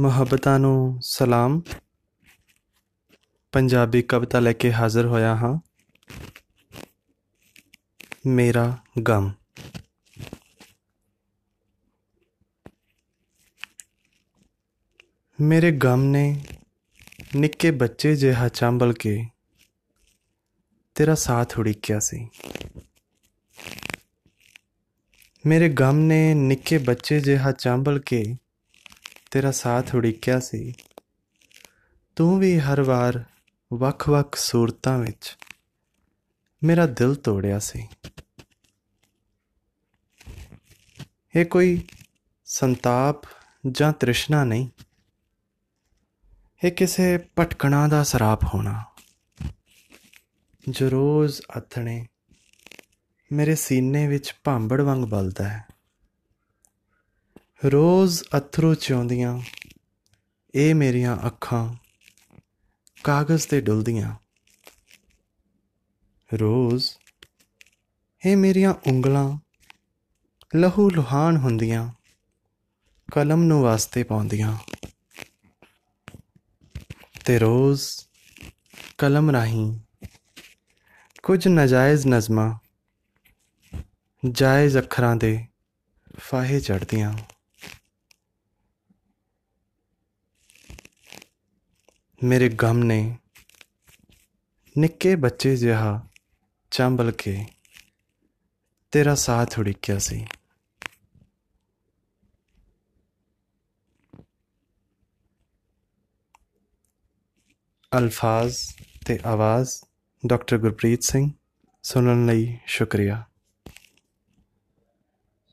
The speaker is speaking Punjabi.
ਮੁਹੱਬਤਾਂ ਨੂੰ ਸਲਾਮ। ਪੰਜਾਬੀ ਕਵਿਤਾ ਲੈ ਕੇ ਹਾਜ਼ਰ ਹੋਇਆ ਹਾਂ। ਮੇਰਾ ਗਮ। ਮੇਰੇ ਗਮ ਨੇ ਨਿੱਕੇ ਬੱਚੇ ਜਿਹਾ ਚਾਂਬਲ ਕੇ ਤੇਰਾ ਸਾਥ ਉਡੀਕਿਆ ਸੀ। ਮੇਰੇ ਗਮ ਨੇ ਨਿੱਕੇ ਬੱਚੇ ਜਿਹਾ ਚਾਂਬਲ ਕੇ ਤੇਰਾ ਸਾਥ ਉਡੀਕਿਆ ਸੀ। ਤੂੰ ਵੀ ਹਰ ਵਾਰ ਵੱਖ-ਵੱਖ ਸੂਰਤਾਂ ਵਿੱਚ ਮੇਰਾ ਦਿਲ ਤੋੜਿਆ ਸੀ। ਇਹ ਕੋਈ ਸੰਤਾਪ ਜਾਂ ਤ੍ਰਿਸ਼ਨਾ ਨਹੀਂ। ਇਹ ਕਿਸੇ ਭਟਕਣਾ ਦਾ ਸਰਾਪ ਹੋਣਾ। ਜੋ ਰੋਜ਼ ਅਥਣੇ ਮੇਰੇ ਸੀਨੇ ਵਿੱਚ ਭਾਂਬੜ ਵਾਂਗ ਬਲਦਾ ਹੈ। ਰੋਜ਼ ਅਥਰੂ ਚੋਂਦੀਆਂ ਇਹ ਮੇਰੀਆਂ ਅੱਖਾਂ ਕਾਗਜ਼ ਤੇ ਡੁੱਲਦੀਆਂ। ਰੋਜ਼ ਇਹ ਮੇਰੀਆਂ ਉਂਗਲਾਂ ਲਹੂ ਲੁਹਾਨ ਹੁੰਦੀਆਂ, ਕਲਮ ਨੂੰ ਵਾਸਤੇ ਪਾਉਂਦੀਆਂ। ਤੇ ਰੋਜ਼ ਕਲਮ ਰਾਹੀਂ ਕੁਝ ਨਜਾਇਜ਼ ਨਜ਼ਮਾਂ, ਜਾਇਜ਼ ਅੱਖਰਾਂ ਦੇ ਫਾਹੇ ਚੜਦੀਆਂ ਮੇਰੇ ਗਮ ਨੇ ਨਿੱਕੇ ਬੱਚੇ ਜਿਹਾ ਚੰਬਲ ਕੇ ਤੇਰਾ ਸਾਥ ਉਡੀਕਿਆ ਸੀ। ਅਲਫਾਜ਼ ਤੇ ਆਵਾਜ਼ ਡਾਕਟਰ ਗੁਰਪ੍ਰੀਤ ਸਿੰਘ, ਸੁਣਨ ਲਈ ਸ਼ੁਕਰੀਆ।